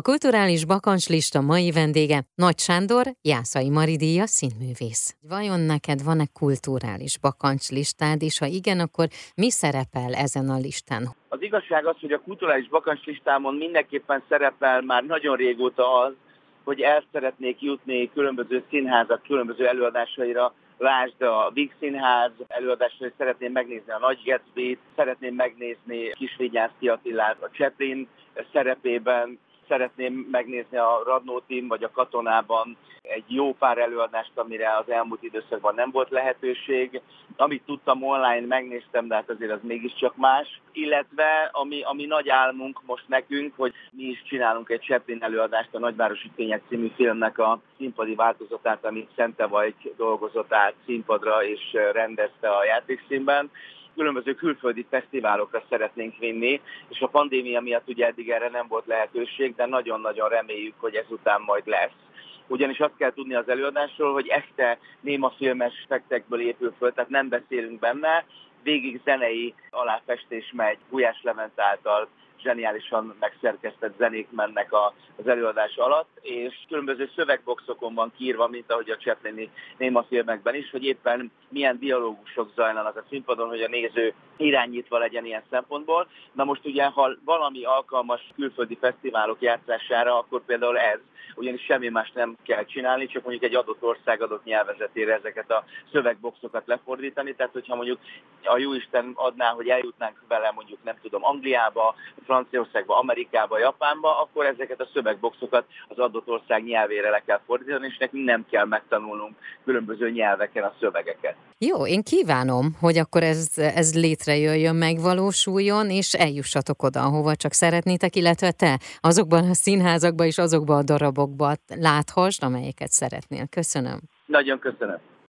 A kulturális bakancslista mai vendége Nagy Sándor, Jászai Maridia színművész. Vajon neked van-e kulturális bakancslistád, és ha igen, akkor mi szerepel ezen a listán? Az igazság az, hogy a kulturális bakancslistámon mindenképpen szerepel már nagyon régóta az, hogy el szeretnék jutni különböző színházak különböző előadásaira, Lásd a Víg Színház előadásra, szeretném megnézni a Nagy Gatsby-t, szeretném megnézni Kisvigyánszki Attilát a Chaplin szerepében, szeretném megnézni a Radnótin vagy a Katonában egy jó pár előadást, amire az elmúlt időszakban nem volt lehetőség. Amit tudtam online, megnéztem, de hát azért az mégiscsak más. Illetve, ami, ami nagy álmunk most nekünk, hogy mi is csinálunk egy Chaplin előadást a Nagyvárosi Tények című filmnek a színpadi változatát, amit Szente vagy dolgozott át színpadra és rendezte a játékszínben különböző külföldi fesztiválokra szeretnénk vinni, és a pandémia miatt ugye eddig erre nem volt lehetőség, de nagyon-nagyon reméljük, hogy ezután majd lesz ugyanis azt kell tudni az előadásról, hogy este néma filmes fektekből épül föl, tehát nem beszélünk benne, végig zenei aláfestés megy. Gulyás Levent által zseniálisan megszerkesztett zenék mennek a, az előadás alatt, és különböző szövegboxokon van kiírva, mint ahogy a Chaplini néma filmekben is, hogy éppen milyen dialógusok zajlanak a színpadon, hogy a néző irányítva legyen ilyen szempontból. Na most ugye, ha valami alkalmas külföldi fesztiválok játszására, akkor például ez, ugyanis semmi más nem kell csinálni, csak mondjuk egy adott ország adott nyelvezetére ezeket a szövegboxokat lefordítani. Tehát, hogyha mondjuk a Jóisten adná, hogy eljutnánk vele mondjuk, nem tudom, Angliába, Franciaországba, Amerikába, Japánba, akkor ezeket a szövegboxokat az adott ország nyelvére le kell fordítani, és nekünk nem kell megtanulnunk különböző nyelveken a szövegeket. Jó, én kívánom, hogy akkor ez, ez létrejöjjön, megvalósuljon, és eljussatok oda, ahova csak szeretnétek, illetve te azokban a színházakban és azokban a darabokban láthasd, amelyeket szeretnél. Köszönöm. Nagyon köszönöm.